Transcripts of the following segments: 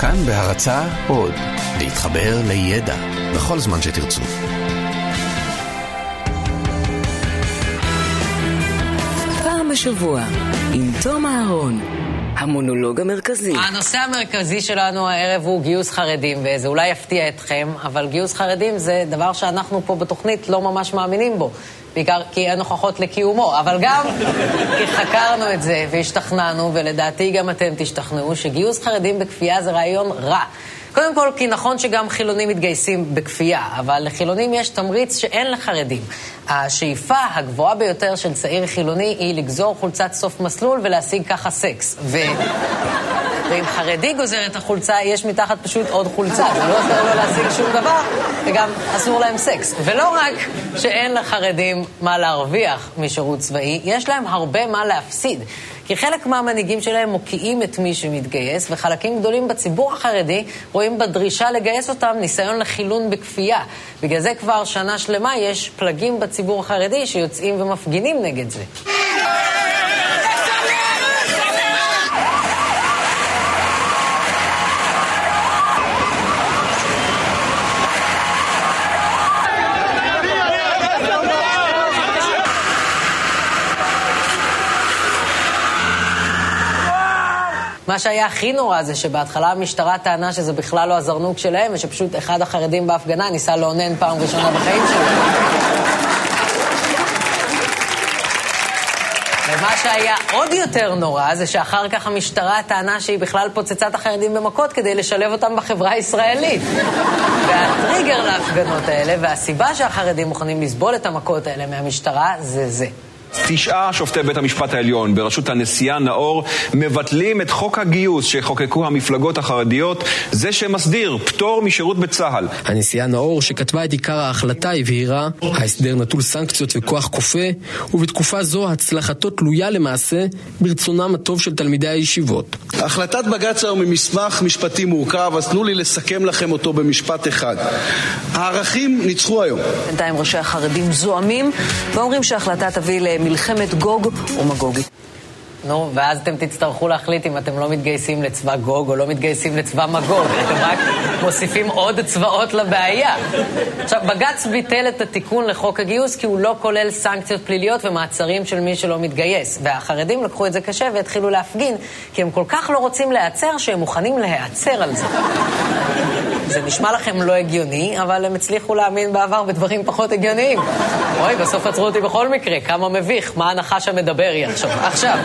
כאן בהרצה עוד, להתחבר לידע בכל זמן שתרצו. פעם בשבוע, עם תום אהרון, המונולוג המרכזי. הנושא המרכזי שלנו הערב הוא גיוס חרדים, וזה אולי יפתיע אתכם, אבל גיוס חרדים זה דבר שאנחנו פה בתוכנית לא ממש מאמינים בו. בעיקר כי אין הוכחות לקיומו, אבל גם כי חקרנו את זה והשתכנענו, ולדעתי גם אתם תשתכנעו, שגיוס חרדים בכפייה זה רעיון רע. קודם כל, כי נכון שגם חילונים מתגייסים בכפייה, אבל לחילונים יש תמריץ שאין לחרדים. השאיפה הגבוהה ביותר של צעיר חילוני היא לגזור חולצת סוף מסלול ולהשיג ככה סקס. ו... ואם חרדי גוזר את החולצה, יש מתחת פשוט עוד חולצה. זה לא עוזר לו להשיג שום דבר, וגם אסור להם סקס. ולא רק שאין לחרדים מה להרוויח משירות צבאי, יש להם הרבה מה להפסיד. כי חלק מהמנהיגים שלהם מוקיעים את מי שמתגייס, וחלקים גדולים בציבור החרדי רואים בדרישה לגייס אותם ניסיון לחילון בכפייה. בגלל זה כבר שנה שלמה יש פלגים בציבור החרדי שיוצאים ומפגינים נגד זה. מה שהיה הכי נורא זה שבהתחלה המשטרה טענה שזה בכלל לא הזרנוק שלהם, ושפשוט אחד החרדים בהפגנה ניסה לאונן פעם ראשונה בחיים שלו. ומה שהיה עוד יותר נורא זה שאחר כך המשטרה טענה שהיא בכלל פוצצה את החרדים במכות כדי לשלב אותם בחברה הישראלית. והטריגר להפגנות האלה, והסיבה שהחרדים מוכנים לסבול את המכות האלה מהמשטרה, זה זה. תשעה שופטי בית המשפט העליון בראשות הנשיאה נאור מבטלים את חוק הגיוס שחוקקו המפלגות החרדיות, זה שמסדיר פטור משירות בצה"ל. הנשיאה נאור, שכתבה את עיקר ההחלטה, הבהירה, ההסדר נטול סנקציות וכוח כופה, ובתקופה זו הצלחתו תלויה למעשה ברצונם הטוב של תלמידי הישיבות. החלטת בג"ץ היום היא מסמך משפטי מורכב, אז תנו לי לסכם לכם אותו במשפט אחד. הערכים ניצחו היום. בינתיים ראשי החרדים זועמים ואומרים שההחלטה תביא למלחמת גוג ומגוג. נו, ואז אתם תצטרכו להחליט אם אתם לא מתגייסים לצבא גוג או לא מתגייסים לצבא מגוג. אתם רק מוסיפים עוד צבאות לבעיה. עכשיו, בג"ץ ביטל את התיקון לחוק הגיוס כי הוא לא כולל סנקציות פליליות ומעצרים של מי שלא מתגייס. והחרדים לקחו את זה קשה והתחילו להפגין, כי הם כל כך לא רוצים להיעצר שהם מוכנים להיעצר על זה. זה נשמע לכם לא הגיוני, אבל הם הצליחו להאמין בעבר בדברים פחות הגיוניים. אוי, בסוף עצרו אותי בכל מקרה, כמה מביך, מה הנחש המדבר היא עכשיו. עכשיו,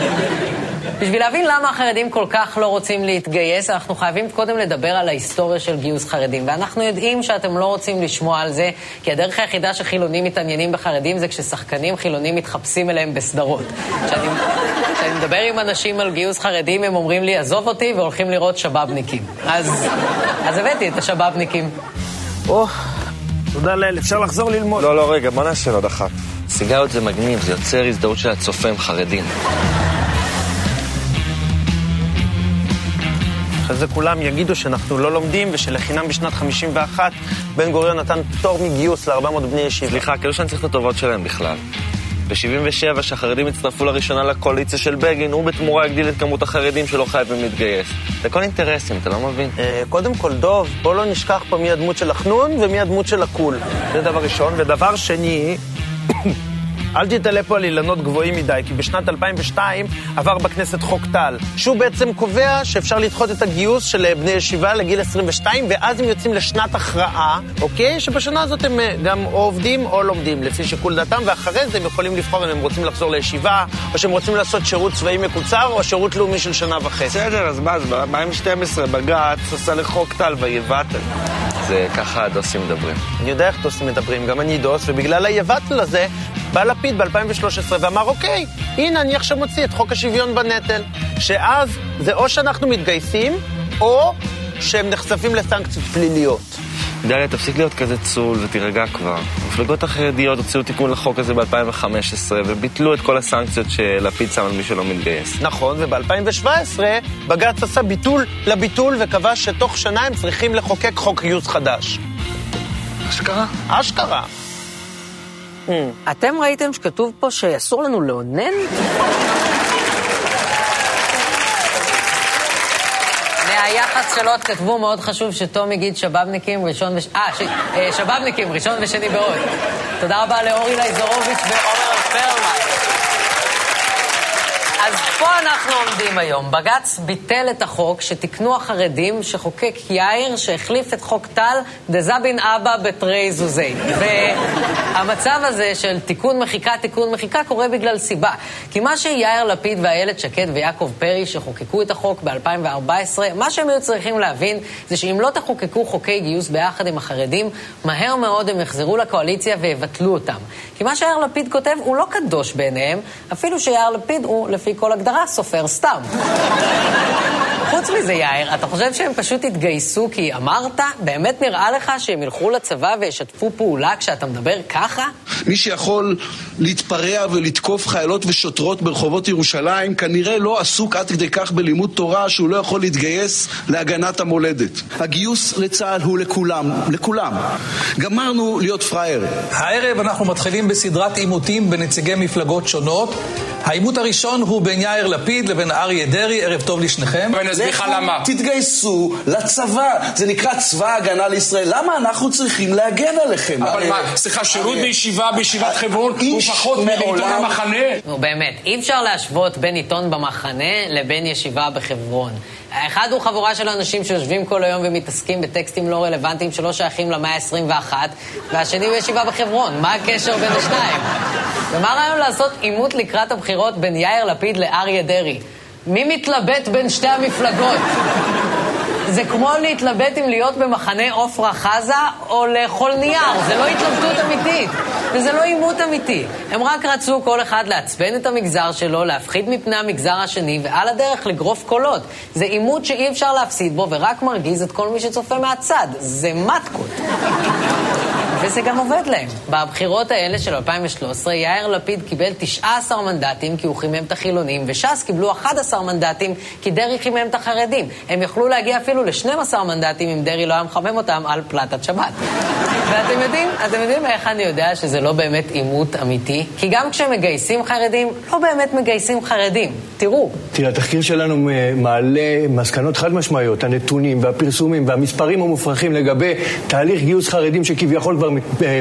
בשביל להבין למה החרדים כל כך לא רוצים להתגייס, אנחנו חייבים קודם לדבר על ההיסטוריה של גיוס חרדים. ואנחנו יודעים שאתם לא רוצים לשמוע על זה, כי הדרך היחידה שחילונים מתעניינים בחרדים זה כששחקנים חילונים מתחפשים אליהם בסדרות. כשאני, כשאני מדבר עם אנשים על גיוס חרדים, הם אומרים לי, עזוב אותי, והולכים לראות שבאבניקים. אז, אז הבאתי את השבאבניקים. או, תודה לאל, אפשר לחזור ללמוד. לא, לא, רגע, בוא נעשה עוד אחת. סיגריות זה מגניב, זה יוצר הזדהות של הצופה עם חרדים. אחרי זה כולם יגידו שאנחנו לא לומדים ושלחינם בשנת 51 בן גוריון נתן פטור מגיוס ל-400 בני ישיבה. סליחה, כאילו שאני צריך את הטובות שלהם בכלל. ב-77, כשהחרדים הצטרפו לראשונה לקואליציה של בגין, הוא בתמורה הגדיל את כמות החרדים שלא חייבים להתגייס. זה כל אינטרסים, אתה לא מבין? אה, קודם כל, דוב, בוא לא נשכח פה מי הדמות של החנון ומי הדמות של הקול. זה דבר ראשון. ודבר שני, אל תתעלה פה על אילנות גבוהים מדי, כי בשנת 2002 עבר בכנסת חוק טל, שהוא בעצם קובע שאפשר לדחות את הגיוס של בני ישיבה לגיל 22, ואז הם יוצאים לשנת הכרעה, אוקיי? שבשנה הזאת הם אה, גם או עובדים או לומדים, לפי שיקול דעתם, ואחרי זה הם יכולים לבחור אם הם רוצים לחזור לישיבה, או שהם רוצים לעשות שירות צבאי מקוצר, או שירות לאומי של שנה וחצי. בסדר, אז מה, אז ב-2012 בג"ץ עשה לחוק טל ויבטל. זה ככה הדוסים מדברים. אני יודע איך דוסים מדברים, גם אני דוס, ובגלל היבטל הזה, בא לפיד ב-2013 ואמר, אוקיי, הנה, אני עכשיו מוציא את חוק השוויון בנטל. שאז זה או שאנחנו מתגייסים, או שהם נחשפים לסנקציות פליליות. דליה, תפסיק להיות כזה צול ותירגע כבר. המפלגות החרדיות הוציאו תיקון לחוק הזה ב-2015 וביטלו את כל הסנקציות שלפיד שם על מי שלא מתגייס. נכון, וב-2017 בג"ץ עשה ביטול לביטול וקבע שתוך שנה הם צריכים לחוקק חוק גיוס חדש. אשכרה? אשכרה. אתם ראיתם שכתוב פה שאסור לנו לאונן? היח"צ של עוד כתבו מאוד חשוב שתום יגיד שבאבניקים ראשון וש... אה, ש... אה, שבאבניקים ראשון ושני בעוד. תודה רבה לאורי לייזרוביץ' ועומר פרלמן. אז פה אנחנו עומדים היום. בג"ץ ביטל את החוק שתיקנו החרדים שחוקק יאיר שהחליף את חוק טל דזבין אבא בתרי זוזי. והמצב הזה של תיקון מחיקה, תיקון מחיקה, קורה בגלל סיבה. כי מה שיאיר לפיד ואיילת שקד ויעקב פרי שחוקקו את החוק ב-2014, מה שהם היו צריכים להבין זה שאם לא תחוקקו חוקי גיוס ביחד עם החרדים, מהר מאוד הם יחזרו לקואליציה ויבטלו אותם. כי מה שיאיר לפיד כותב הוא לא קדוש בעיניהם, אפילו שיאיר לפיד הוא לפי כל הגדרה סופר סתם. חוץ מזה, יאיר, אתה חושב שהם פשוט התגייסו כי אמרת? באמת נראה לך שהם ילכו לצבא וישתפו פעולה כשאתה מדבר ככה? מי שיכול להתפרע ולתקוף חיילות ושוטרות ברחובות ירושלים כנראה לא עסוק עד כדי כך בלימוד תורה שהוא לא יכול להתגייס להגנת המולדת. הגיוס לצה"ל הוא לכולם, לכולם. גמרנו להיות פראייר. הערב אנחנו מתחילים בסדרת עימותים בנציגי מפלגות שונות. העימות הראשון הוא בין יאיר לפיד לבין אריה דרעי, ערב טוב לשניכם. ואני אסביר לך למה. תתגייסו לצבא, זה נקרא צבא ההגנה לישראל. למה אנחנו צריכים להגן עליכם? אבל מה, סליחה, שירות בישיבה בישיבת חברון הוא פחות מעיתון המחנה? נו באמת, אי אפשר להשוות בין עיתון במחנה לבין ישיבה בחברון. האחד הוא חבורה של אנשים שיושבים כל היום ומתעסקים בטקסטים לא רלוונטיים שלא שייכים למאה ה-21, והשני הוא ישיבה בחברון. מה הקשר בין השניים? ומה הרעיון לעשות עימות לקראת הבחירות בין יאיר לפיד לאריה דרעי? מי מתלבט בין שתי המפלגות? זה כמו להתלבט אם להיות במחנה עופרה חזה או לאכול נייר, זה לא התלבטות אמיתית, וזה לא עימות אמיתי. הם רק רצו כל אחד לעצבן את המגזר שלו, להפחיד מפני המגזר השני, ועל הדרך לגרוף קולות. זה עימות שאי אפשר להפסיד בו, ורק מרגיז את כל מי שצופה מהצד. זה מתקות. וזה גם עובד להם. בבחירות האלה של 2013, יאיר לפיד קיבל 19 מנדטים כי הוא חימם את החילונים, וש"ס קיבלו 11 מנדטים כי דרעי חימם את החרדים. הם יכלו להגיע אפילו ל-12 מנדטים אם דרעי לא היה מחמם אותם על פלטת שבת. ואתם יודעים, אתם יודעים איך אני יודע שזה לא באמת עימות אמיתי? כי גם כשמגייסים חרדים, לא באמת מגייסים חרדים. תראו. תראה, התחקיר שלנו מעלה מסקנות חד משמעיות, הנתונים והפרסומים והמספרים המופרכים לגבי תהליך גיוס חרדים שכביכול כבר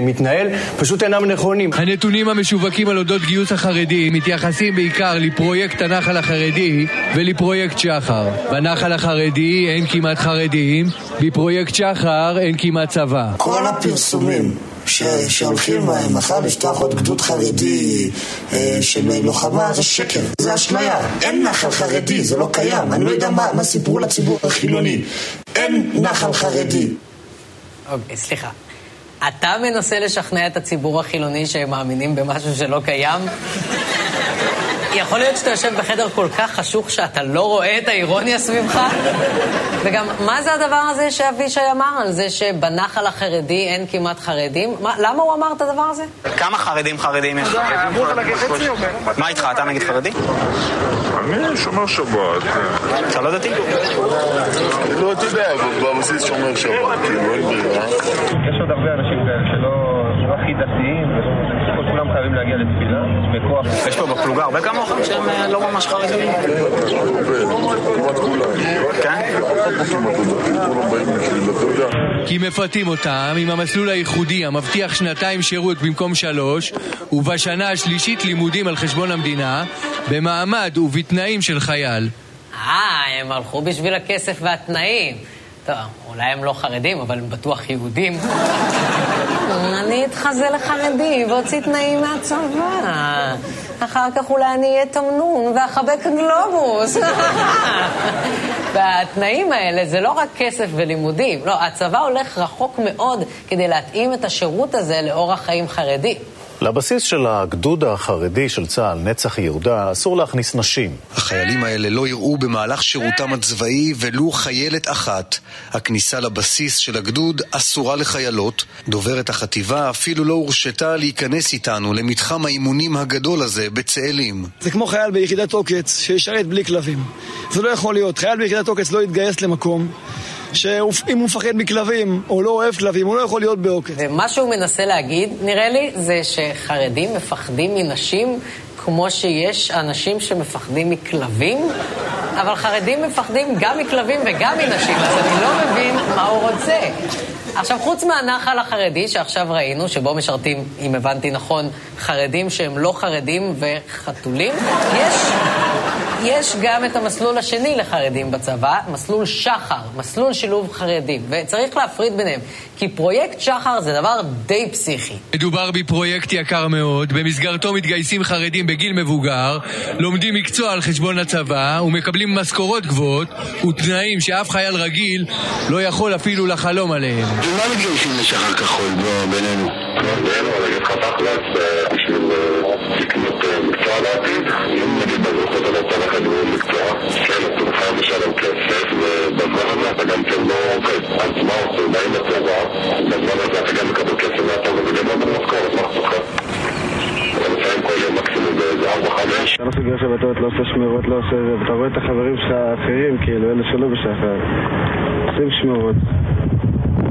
מתנהל, פשוט אינם נכונים. הנתונים המשווקים על אודות גיוס החרדים מתייחסים בעיקר לפרויקט הנחל החרדי ולפרויקט שחר. בנחל החרדי אין כמעט חרדים, בפרויקט שחר אין כמעט צבא. כל הפרסומים ש, שהולכים מחר לפתוח עוד גדוד חרדי אה, של לוחמה זה שקר, זה אשליה. אין נחל חרדי, זה לא קיים. אני לא יודע מה, מה סיפרו לציבור החילוני. אין נחל חרדי. אוקיי, סליחה. אתה מנסה לשכנע את הציבור החילוני שהם מאמינים במשהו שלא קיים? יכול להיות שאתה יושב בחדר כל כך חשוך שאתה לא רואה את האירוניה סביבך? וגם, מה זה הדבר הזה שאבישי אמר על זה שבנחל החרדי אין כמעט חרדים? מה, למה הוא אמר את הדבר הזה? כמה חרדים חרדים יש? מה איתך, אתה נגיד חרדי? אני שומר שבת. אתה לא דתי? לא, אתה יודע, בבסיס שומר שבת, כאילו, אין ברירה. יש עוד הרבה אנשים כאלה שלא הכי דתיים, כולם חייבים להגיע לתפילה, בכוח. יש פה בפלוגה הרבה כמוך שהם לא ממש חרדים? כן? כי מפתים אותם עם המסלול הייחודי המבטיח שנתיים שירות במקום שלוש, ובשנה השלישית לימודים על חשבון המדינה, במעמד ובתנאים של חייל. אה, הם הלכו בשביל הכסף והתנאים. טוב, אולי הם לא חרדים, אבל הם בטוח יהודים. אני אתחזה לחרדי ואוציא תנאים מהצבא. אחר כך אולי אני אהיה תמנון ואחבק גלובוס. והתנאים האלה זה לא רק כסף ולימודים. לא, הצבא הולך רחוק מאוד כדי להתאים את השירות הזה לאורח חיים חרדי. לבסיס של הגדוד החרדי של צה"ל, נצח יהודה, אסור להכניס נשים. החיילים האלה לא יראו במהלך שירותם הצבאי ולו חיילת אחת. הכניסה לבסיס של הגדוד אסורה לחיילות. דוברת החטיבה אפילו לא הורשתה להיכנס איתנו למתחם האימונים הגדול הזה בצאלים. זה כמו חייל ביחידת עוקץ שישרת בלי כלבים. זה לא יכול להיות. חייל ביחידת עוקץ לא יתגייס למקום. שאם הוא מפחד מכלבים או לא אוהב כלבים, הוא לא יכול להיות בעוקץ. ומה שהוא מנסה להגיד, נראה לי, זה שחרדים מפחדים מנשים כמו שיש אנשים שמפחדים מכלבים? אבל חרדים מפחדים גם מכלבים וגם מנשים, אז אני לא מבין מה הוא רוצה. עכשיו, חוץ מהנחל החרדי שעכשיו ראינו, שבו משרתים, אם הבנתי נכון, חרדים שהם לא חרדים וחתולים, יש, יש גם את המסלול השני לחרדים בצבא, מסלול שחר, מסלול שילוב חרדים, וצריך להפריד ביניהם, כי פרויקט שחר זה דבר די פסיכי. מדובר בפרויקט יקר מאוד, במסגרתו מתגייסים חרדים בגיל מבוגר, לומדים מקצוע על חשבון הצבא ומקבלים משכורות גבוהות ותנאים שאף חייל רגיל לא יכול אפילו לחלום עליהם. מה מתגייסים לשחר כחול בינינו? בינינו, אני אגיד לך תכלס, בשביל מקצוע לעתיד, אם נגיד בזוכות אתה רוצה ללכת ללמוד מקצוע, אתה חייב לשלם כסף, ובזמן הזה אתה גם כן לא עובד. אז מה עושים? באים לצבא, בזמן הזה אתה גם מקבל כסף מהצבא וגם לא במשכורת, מה אכפת לך? לפעמים כל יום מקסימום באיזה ארבע חמש. אתה לא סוגר שבתות, לא עושה שמירות, לא עושה זה, ואתה רואה את החברים שלך האחרים, כאילו, אלה שלא בשחר, עושים שמירות.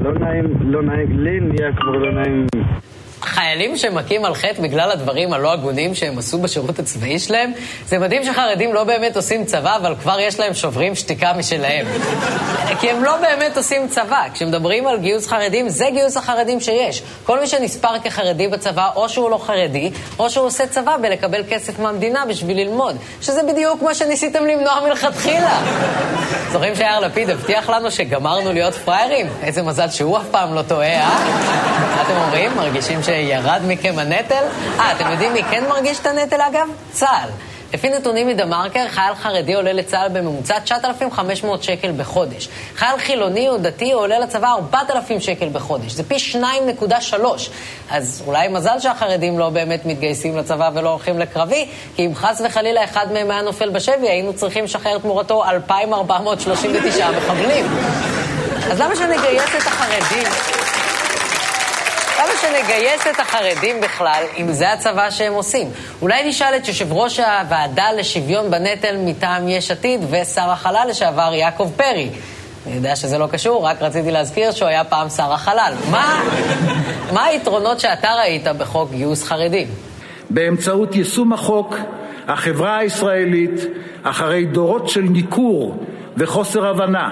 לא נעים, לא נעים, לי נהיה כבר לא נעים. חיילים שמכים על חטא בגלל הדברים הלא הגונים שהם עשו בשירות הצבאי שלהם, זה מדהים שחרדים לא באמת עושים צבא, אבל כבר יש להם שוברים שתיקה משלהם. כי הם לא באמת עושים צבא. כשמדברים על גיוס חרדים, זה גיוס החרדים שיש. כל מי שנספר כחרדי בצבא, או שהוא לא חרדי, או שהוא עושה צבא בלקבל כסף מהמדינה בשביל ללמוד. שזה בדיוק מה שניסיתם למנוע מלכתחילה. זוכרים שיאיר לפיד הבטיח לנו שגמרנו להיות פראיירים? איזה מזל שהוא אף פעם לא טועה, אה? מה אתם אומרים? מרגישים שירד מכם הנטל? אה, אתם יודעים מי כן מרגיש את הנטל אגב? צה"ל. לפי נתונים מדה-מרקר, חייל חרדי עולה לצה"ל בממוצע 9,500 שקל בחודש. חייל חילוני או דתי עולה לצבא 4,000 שקל בחודש. זה פי 2.3. אז אולי מזל שהחרדים לא באמת מתגייסים לצבא ולא הולכים לקרבי, כי אם חס וחלילה אחד מהם היה נופל בשבי, היינו צריכים לשחרר תמורתו 2,439 מחבלים. אז למה שנגייס את החרדים? למה שנגייס את החרדים בכלל, אם זה הצבא שהם עושים? אולי נשאל את יושב ראש הוועדה לשוויון בנטל מטעם יש עתיד ושר החלל לשעבר יעקב פרי. אני יודע שזה לא קשור, רק רציתי להזכיר שהוא היה פעם שר החלל. מה, מה היתרונות שאתה ראית בחוק גיוס חרדים? באמצעות יישום החוק, החברה הישראלית, אחרי דורות של ניכור וחוסר הבנה,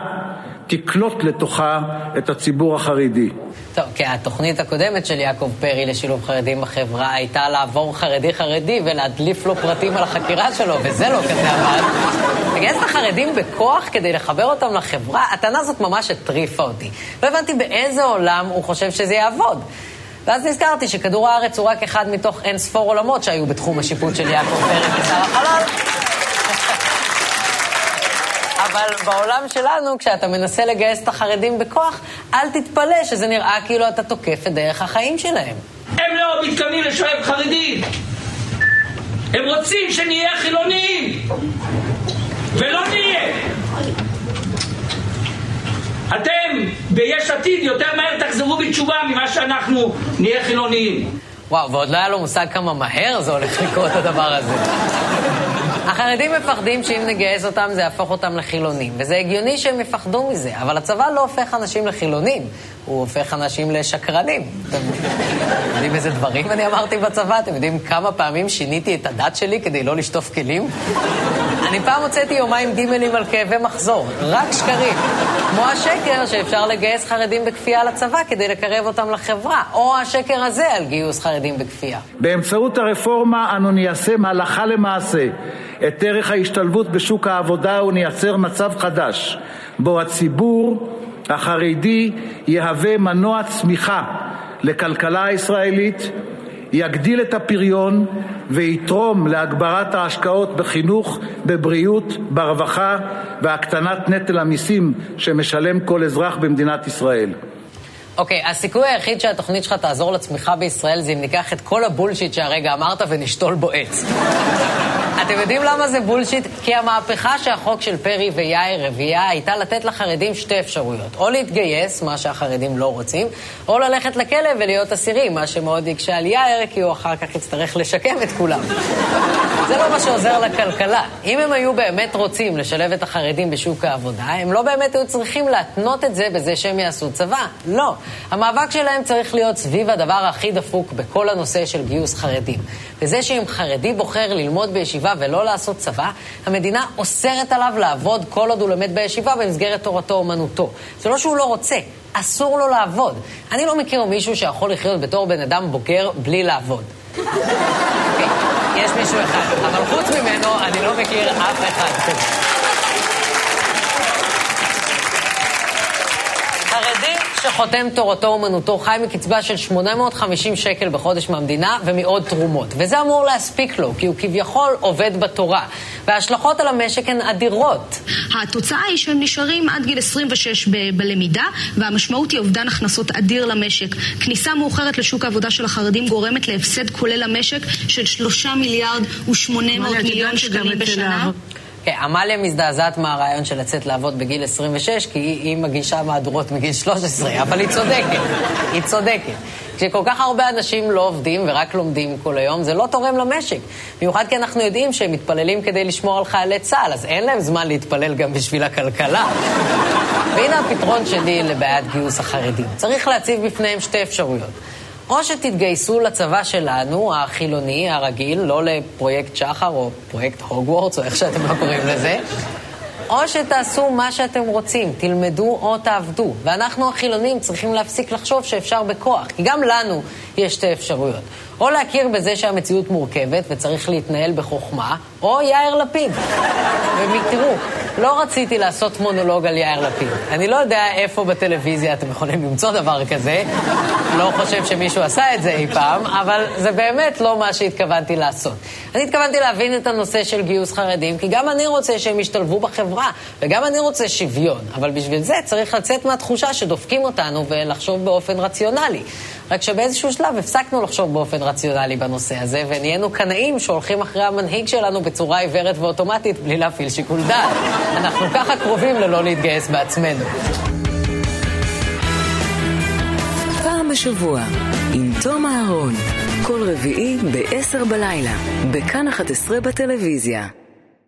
תקלוט לתוכה את הציבור החרדי. טוב, כי התוכנית הקודמת של יעקב פרי לשילוב חרדים בחברה הייתה לעבור חרדי-חרדי ולהדליף לו פרטים על החקירה שלו, וזה לא כזה עבד. לגייס את החרדים בכוח כדי לחבר אותם לחברה, הטענה הזאת ממש הטריפה אותי. לא הבנתי באיזה עולם הוא חושב שזה יעבוד. ואז נזכרתי שכדור הארץ הוא רק אחד מתוך אין ספור עולמות שהיו בתחום השיפוט של יעקב פרי כשר החלל. אבל בעולם שלנו, כשאתה מנסה לגייס את החרדים בכוח, אל תתפלא שזה נראה כאילו אתה תוקף את דרך החיים שלהם. הם לא מתכוונים לשלב חרדים. הם רוצים שנהיה חילונים. ולא נהיה. אתם ביש עתיד יותר מהר תחזרו בתשובה ממה שאנחנו נהיה חילוניים. וואו, ועוד לא היה לו מושג כמה מהר זה הולך לקרות הדבר הזה. החרדים מפחדים שאם נגייס אותם זה יהפוך אותם לחילונים, וזה הגיוני שהם יפחדו מזה, אבל הצבא לא הופך אנשים לחילונים, הוא הופך אנשים לשקרנים. אתם יודעים איזה דברים אני אמרתי בצבא? אתם יודעים כמה פעמים שיניתי את הדת שלי כדי לא לשטוף כלים? אני פעם הוצאתי יומיים גימלים על כאבי מחזור, רק שקרים. כמו השקר שאפשר לגייס חרדים בכפייה לצבא כדי לקרב אותם לחברה, או השקר הזה על גיוס חרדים בכפייה. באמצעות הרפורמה אנו ניישם הלכה למעשה את ערך ההשתלבות בשוק העבודה ונייצר מצב חדש, בו הציבור החרדי יהווה מנוע צמיחה לכלכלה הישראלית, יגדיל את הפריון ויתרום להגברת ההשקעות בחינוך, בבריאות, ברווחה והקטנת נטל המיסים שמשלם כל אזרח במדינת ישראל. אוקיי, okay, הסיכוי היחיד שהתוכנית שלך תעזור לצמיחה בישראל זה אם ניקח את כל הבולשיט שהרגע אמרת ונשתול בו עץ. אתם יודעים למה זה בולשיט? כי המהפכה שהחוק של פרי ויאיר רבייה הייתה לתת לחרדים שתי אפשרויות. או להתגייס, מה שהחרדים לא רוצים, או ללכת לכלא ולהיות אסירים, מה שמאוד יקשה על יאיר, כי הוא אחר כך יצטרך לשקם את כולם. זה לא מה שעוזר לכלכלה. אם הם היו באמת רוצים לשלב את החרדים בשוק העבודה, הם לא באמת היו צריכים להתנות את זה בזה שהם יעשו צבא. לא. המאבק שלהם צריך להיות סביב הדבר הכי דפוק בכל הנושא של גיוס חרדים. וזה שאם חרדי בוחר ללמוד בישיבה בישיבה ולא לעשות צבא, המדינה אוסרת עליו לעבוד כל עוד הוא לומד בישיבה במסגרת תורתו אומנותו. זה לא שהוא לא רוצה, אסור לו לעבוד. אני לא מכיר מישהו שיכול לחיות בתור בן אדם בוגר בלי לעבוד. okay, יש מישהו אחד, אבל חוץ ממנו אני לא מכיר אף אחד כזה. חרדי שחותם תורתו אומנותו חי מקצבה של 850 שקל בחודש מהמדינה ומעוד תרומות. וזה אמור להספיק לו, כי הוא כביכול עובד בתורה. וההשלכות על המשק הן אדירות. התוצאה היא שהם נשארים עד גיל 26 ב- בלמידה, והמשמעות היא אובדן הכנסות אדיר למשק. כניסה מאוחרת לשוק העבודה של החרדים גורמת להפסד כולל למשק של 3 מיליארד ו-800 מיליון שקלים בשנה. כן, עמליה מזדעזעת מהרעיון של לצאת לעבוד בגיל 26, כי היא, היא מגישה מהדורות מגיל 13, אבל היא צודקת, היא צודקת. כשכל כך הרבה אנשים לא עובדים ורק לומדים כל היום, זה לא תורם למשק. במיוחד כי אנחנו יודעים שהם מתפללים כדי לשמור על חיילי צה"ל, אז אין להם זמן להתפלל גם בשביל הכלכלה. והנה הפתרון שלי לבעיית גיוס החרדים. צריך להציב בפניהם שתי אפשרויות. או שתתגייסו לצבא שלנו, החילוני, הרגיל, לא לפרויקט שחר או פרויקט הוגוורטס, או איך שאתם לא קוראים לזה, או שתעשו מה שאתם רוצים, תלמדו או תעבדו. ואנחנו החילונים צריכים להפסיק לחשוב שאפשר בכוח, כי גם לנו יש שתי אפשרויות. או להכיר בזה שהמציאות מורכבת וצריך להתנהל בחוכמה, או יאיר לפיד. ותראו, לא רציתי לעשות מונולוג על יאיר לפיד. אני לא יודע איפה בטלוויזיה אתם יכולים למצוא דבר כזה, לא חושב שמישהו עשה את זה אי פעם, אבל זה באמת לא מה שהתכוונתי לעשות. אני התכוונתי להבין את הנושא של גיוס חרדים, כי גם אני רוצה שהם ישתלבו בחברה, וגם אני רוצה שוויון, אבל בשביל זה צריך לצאת מהתחושה שדופקים אותנו ולחשוב באופן רציונלי. רק שבאיזשהו שלב הפסקנו לחשוב באופן רציונלי בנושא הזה, ונהיינו קנאים שהולכים אחרי המנהיג שלנו בצורה עיוורת ואוטומטית בלי להפעיל שיקול דעת. אנחנו ככה קרובים ללא להתגייס בעצמנו. פעם בשבוע, עם תום אהרון, כל רביעי ב-10 בלילה, בכאן 11 בטלוויזיה.